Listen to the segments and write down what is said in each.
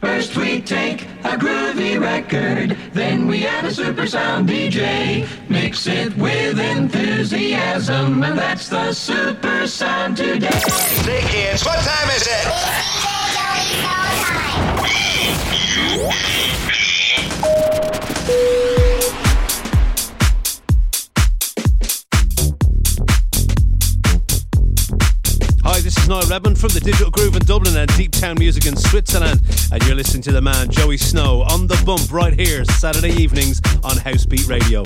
First we take a groovy record, then we add a super sound DJ. Mix it with enthusiasm, and that's the super sound today. Hey kids, what time is it? Hi, this is Niall Redmond from the Digital Groove in Dublin and Deep Town Music in Switzerland. And you're listening to the man Joey Snow on the bump right here, Saturday evenings on House Beat Radio.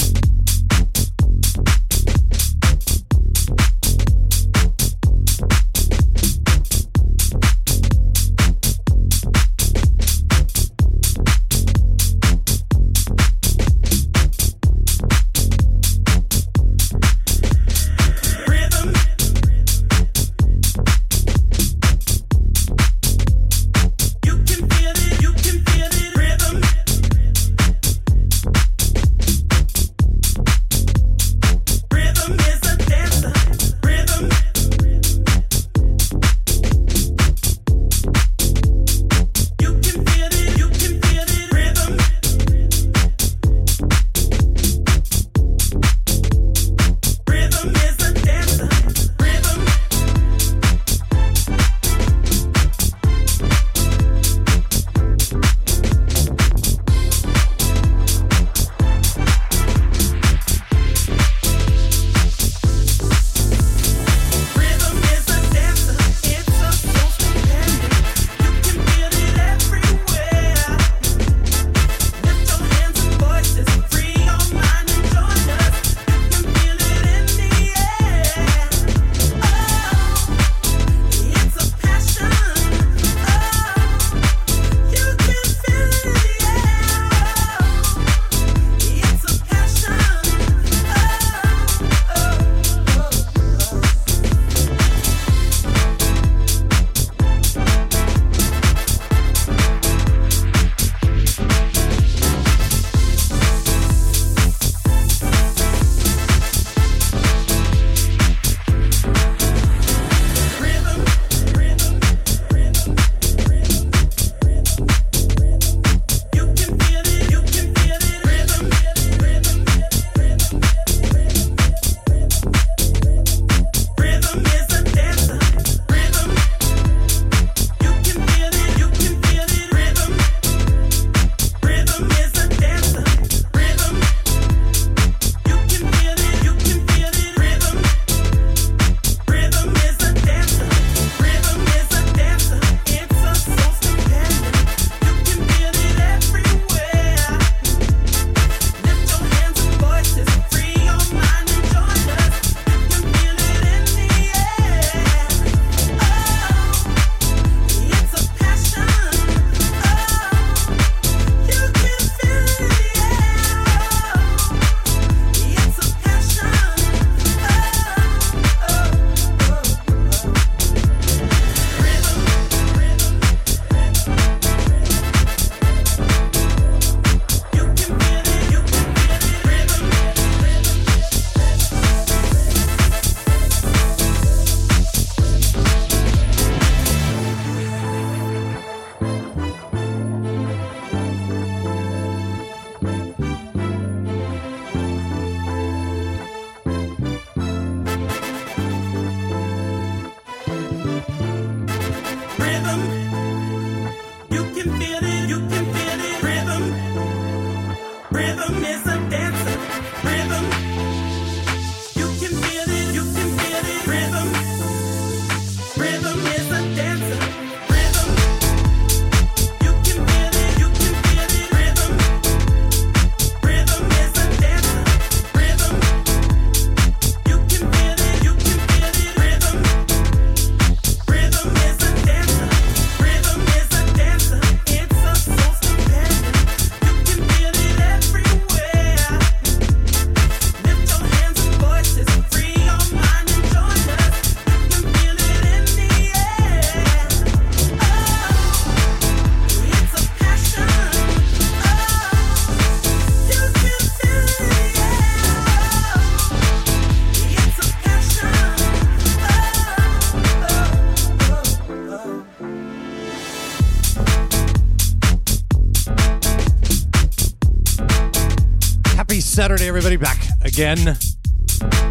Everybody. Back again.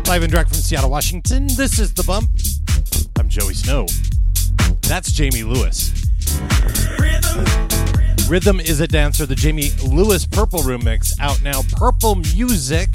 Live and direct from Seattle, Washington. This is The Bump. I'm Joey Snow. That's Jamie Lewis. Rhythm. Rhythm is a dancer. The Jamie Lewis Purple Room mix out now. Purple music.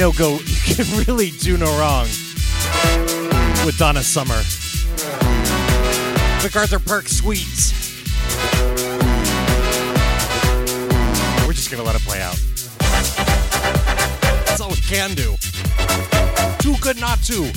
No go. You can really do no wrong with Donna Summer. MacArthur Park Suites. We're just gonna let it play out. That's all we can do. Too good not to.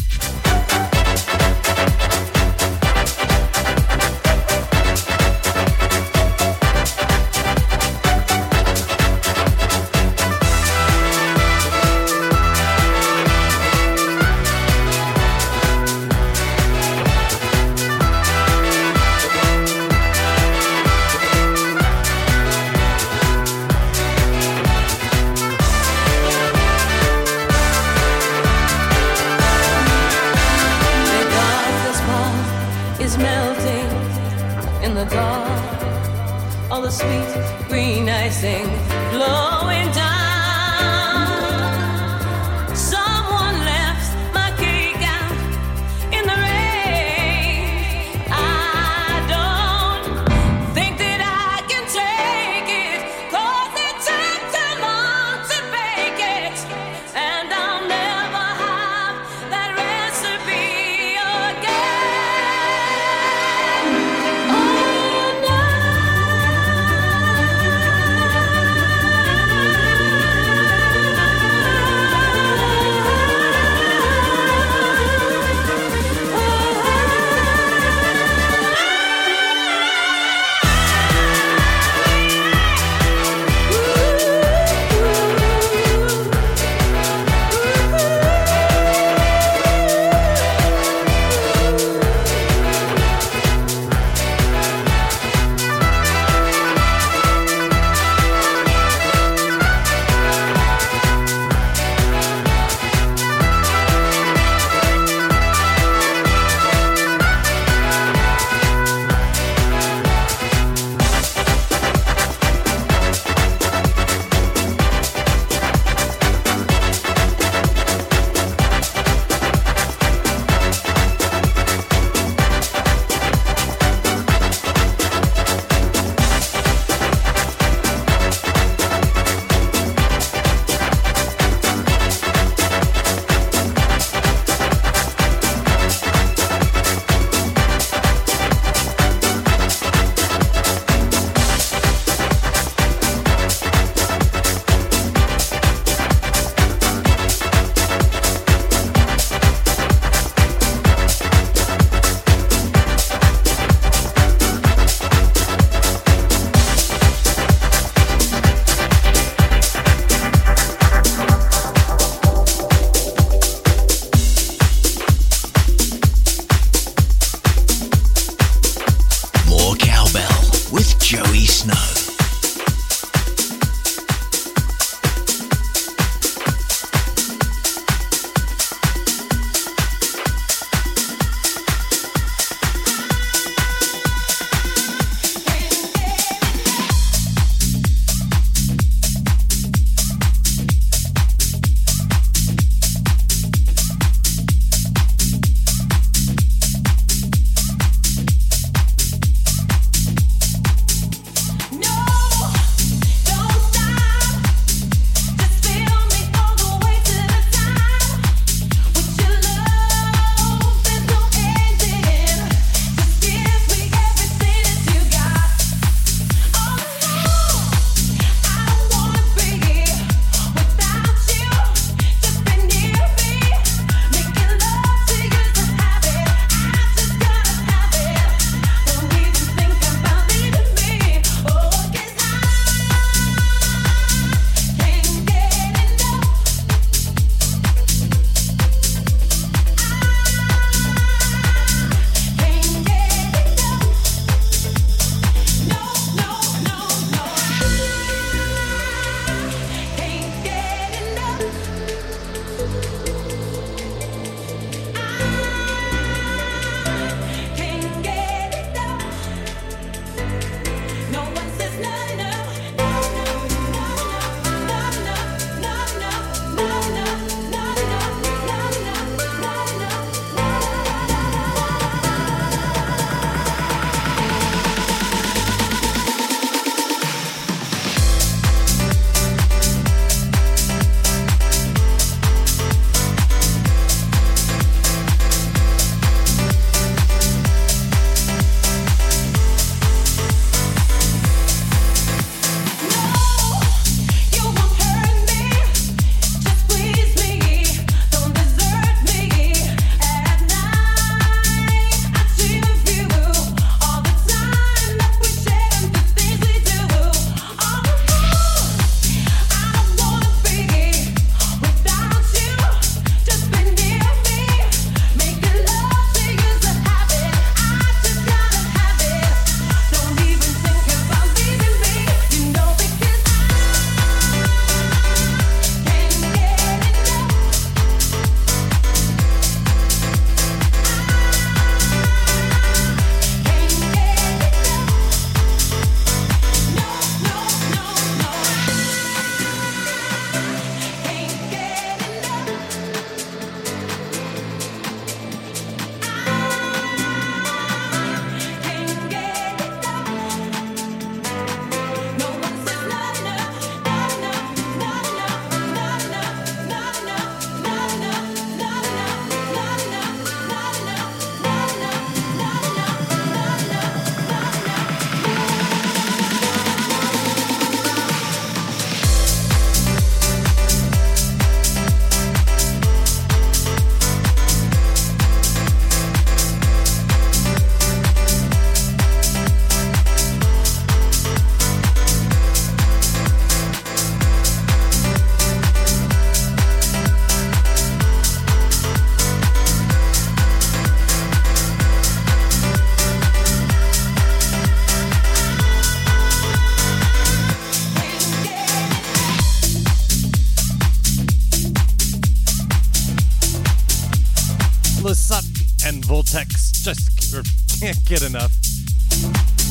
Can't get enough.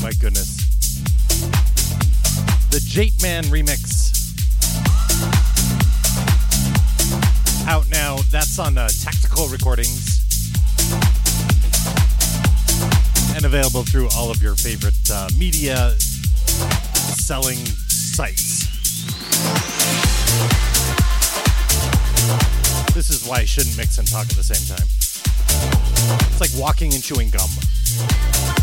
My goodness. The Jate Man remix. Out now. That's on uh, Tactical Recordings. And available through all of your favorite uh, media selling sites. This is why I shouldn't mix and talk at the same time. It's like walking and chewing gum. thank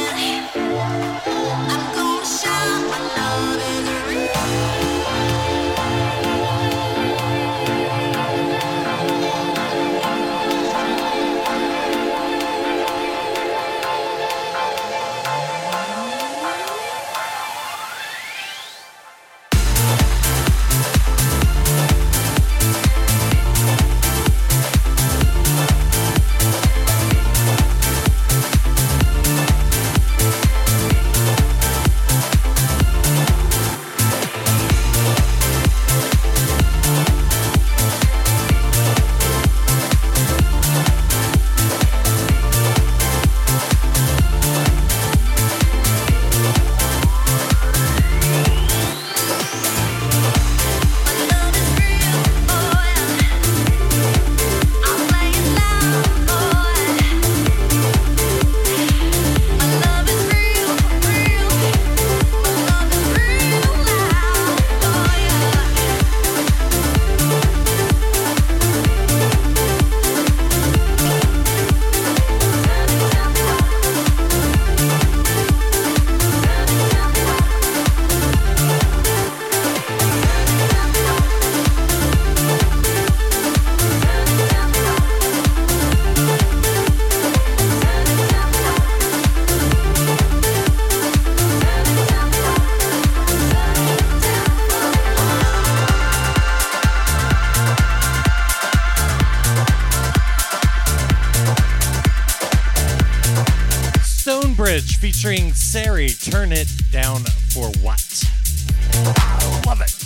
featuring Sari. Turn it down for what? Love it.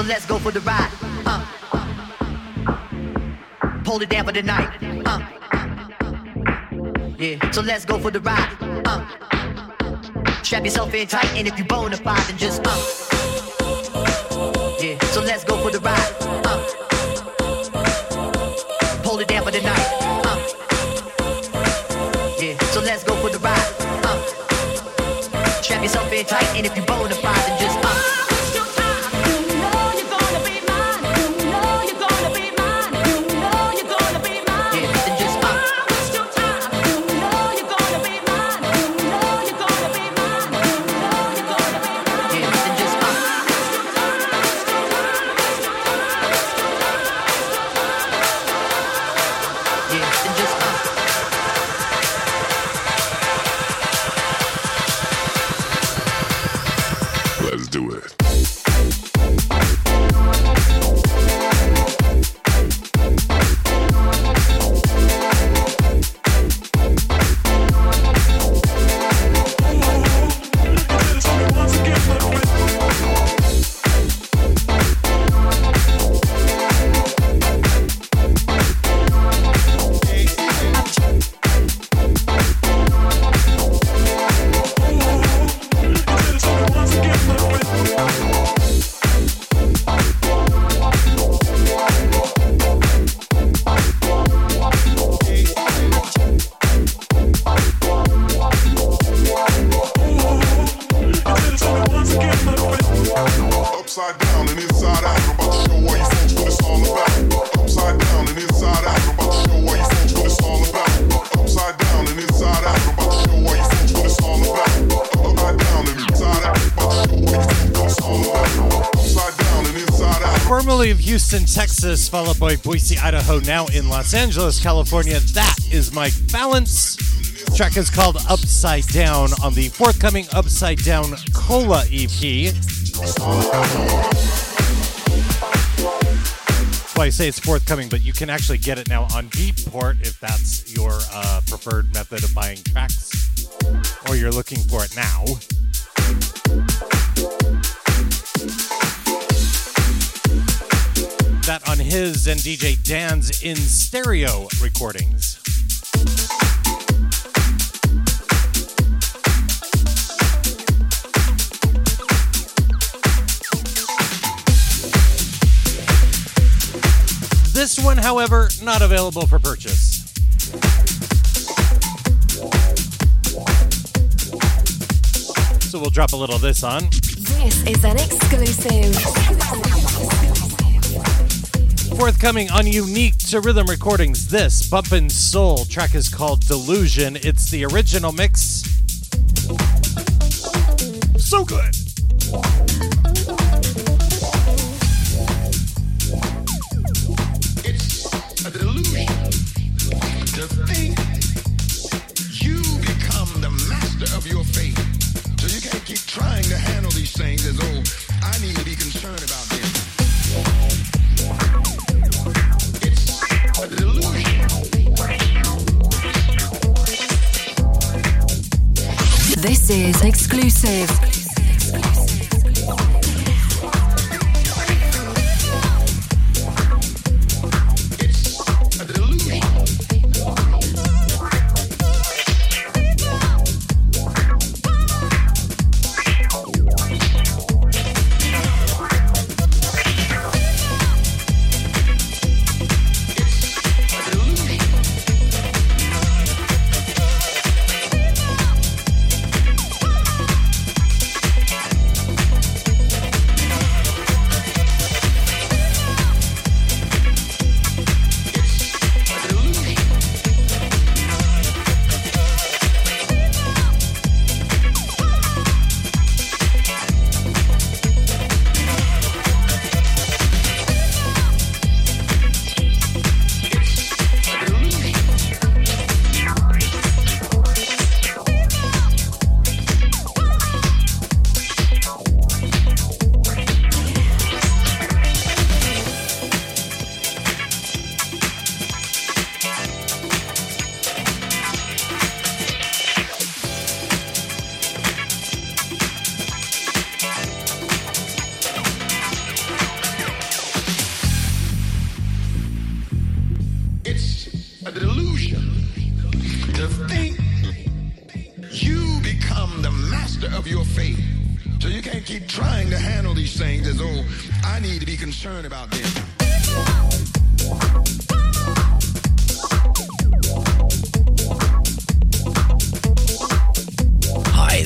So let's go for the ride. Uh. Hold it down for the night. Uh. Yeah, so let's go for the ride. Uh. Strap yourself in tight, and if you bona fide, then just uh. Yeah, so let's go for the ride. Uh. Hold it down for the night. Uh. Yeah, so let's go for the ride. Uh. Strap yourself in tight, and if you bona fide, then just uh. Houston, Texas, followed by Boise, Idaho, now in Los Angeles, California. That is Mike Balance. Track is called Upside Down on the forthcoming Upside Down Cola EP. Well, I say it's forthcoming, but you can actually get it now on Beatport if that's your uh, preferred method of buying tracks, or you're looking for it now. That on his and DJ Dan's InStereo recordings. This one, however, not available for purchase. So we'll drop a little of this on. This is an exclusive. Forthcoming on Unique to Rhythm Recordings, this Bumpin' Soul track is called Delusion. It's the original mix. So good. Is exclusive.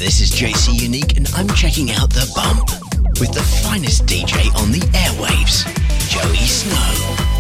This is JC Unique, and I'm checking out The Bump with the finest DJ on the airwaves, Joey Snow.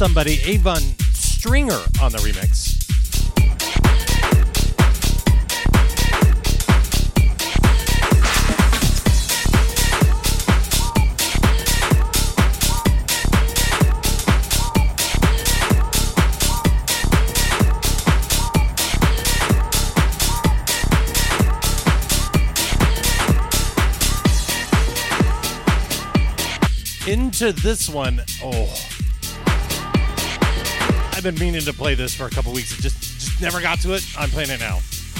Somebody, Avon Stringer on the remix. into this one. Oh, I've been meaning to play this for a couple weeks. Just, just never got to it. I'm playing it now.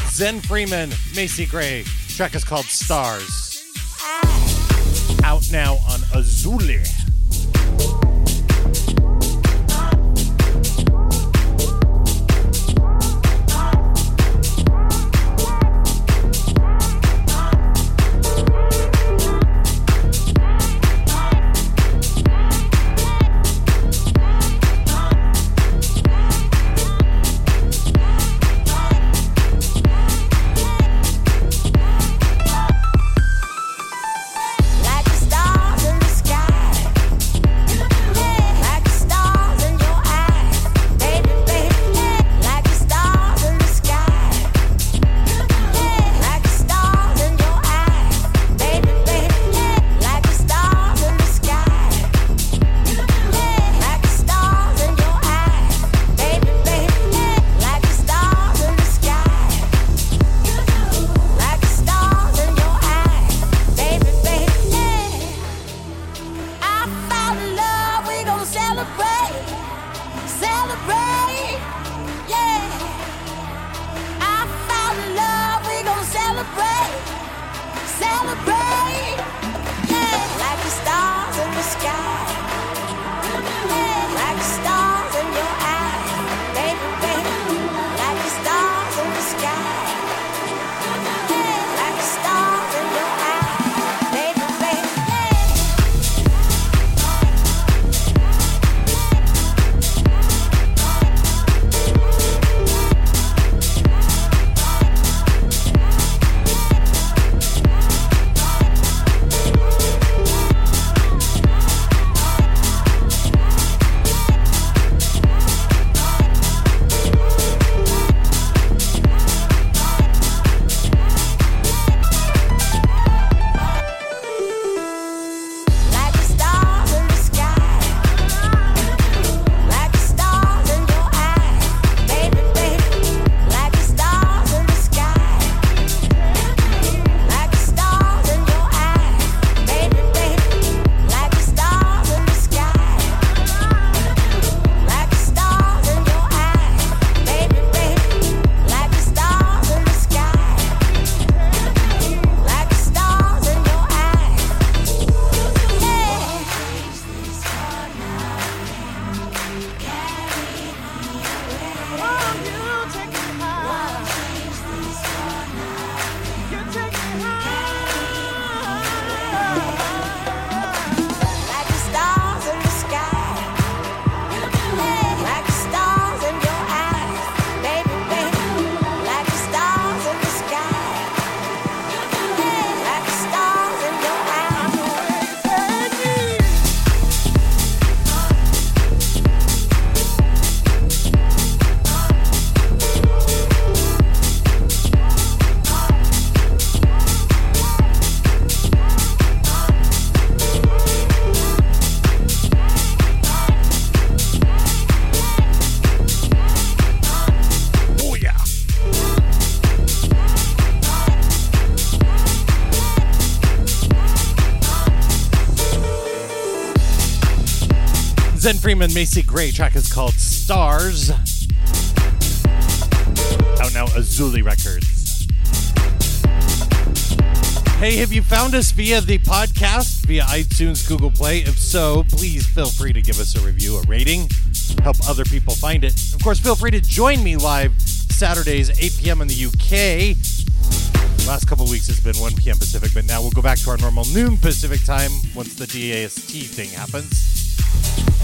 Zen Freeman, Macy Gray. Track is called Stars. Out now on Azuli. Freeman, Macy Gray. Track is called Stars. Out now, Azuli Records. Hey, have you found us via the podcast, via iTunes, Google Play? If so, please feel free to give us a review, a rating, help other people find it. Of course, feel free to join me live Saturdays, 8 p.m. in the UK. Last couple weeks it's been 1 p.m. Pacific, but now we'll go back to our normal noon Pacific time once the DAST thing happens.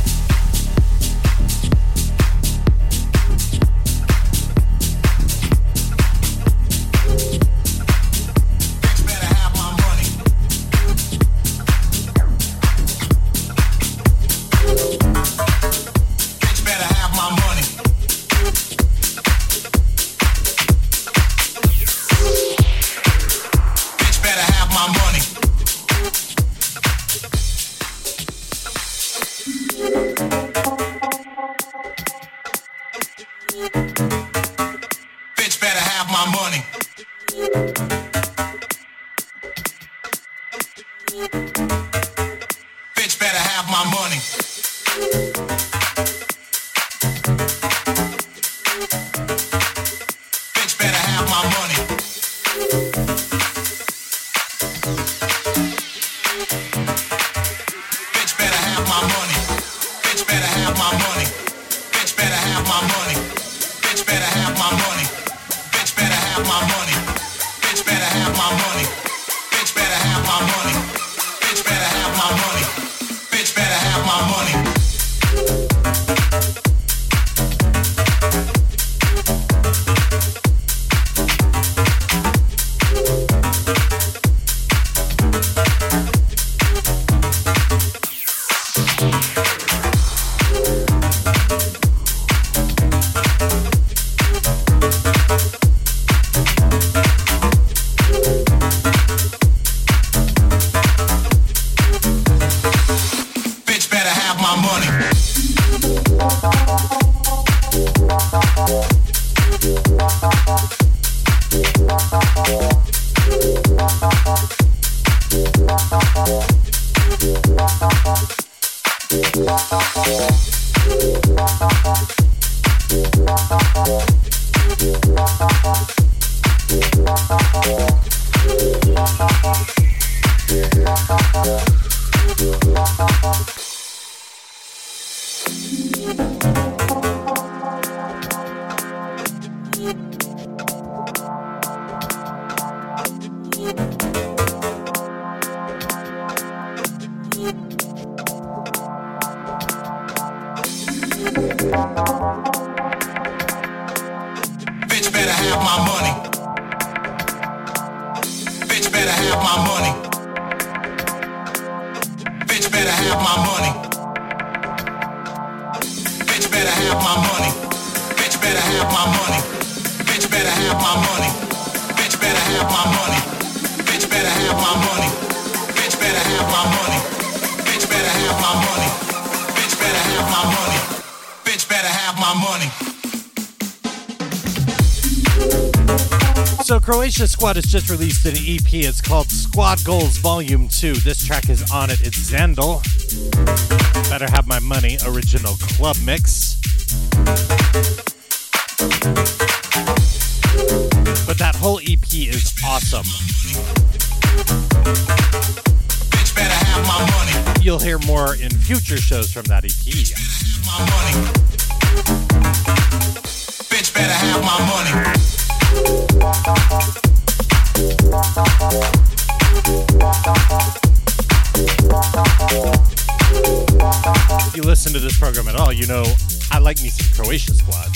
just released an EP. It's called Squad Goals Volume 2. This track is on it. It's Zandel. Better Have My Money, original club mix. But that whole EP is awesome. You'll hear more in future shows from that EP. Bitch better have my money. listen to this program at all, you know I like me some Croatia Squad.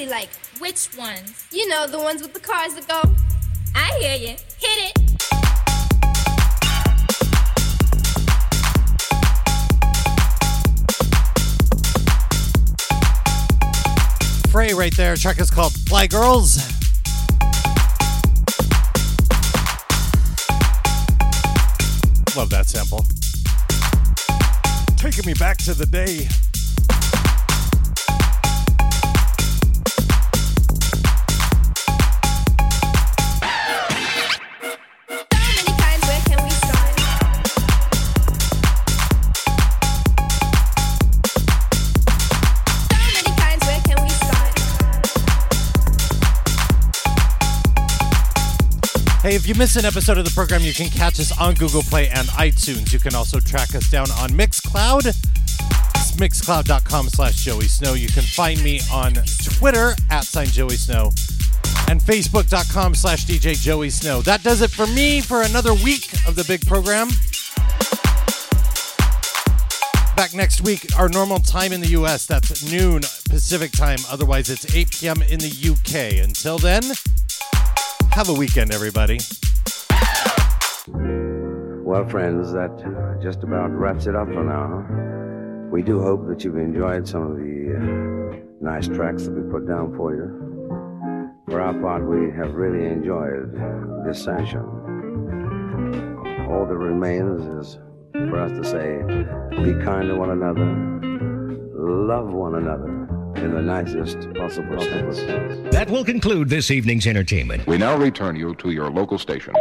Especially like? Which ones? You know, the ones with the cars that go. I hear you. Hit it. Frey right there. Track is called Fly Girls. Love that sample. Taking me back to the day. Hey, if you miss an episode of the program, you can catch us on Google Play and iTunes. You can also track us down on Mixcloud. It's mixcloud.com slash Joey Snow. You can find me on Twitter at sign Joey Snow and facebook.com slash DJ Joey Snow. That does it for me for another week of the big program. Back next week, our normal time in the US, that's noon Pacific time. Otherwise, it's 8 p.m. in the UK. Until then, have a weekend, everybody. Well, friends, that uh, just about wraps it up for now. We do hope that you've enjoyed some of the uh, nice tracks that we put down for you. For our part, we have really enjoyed this session. All that remains is for us to say, be kind to one another, love one another in the nicest possible sense. That will conclude this evening's entertainment. We now return you to your local stations.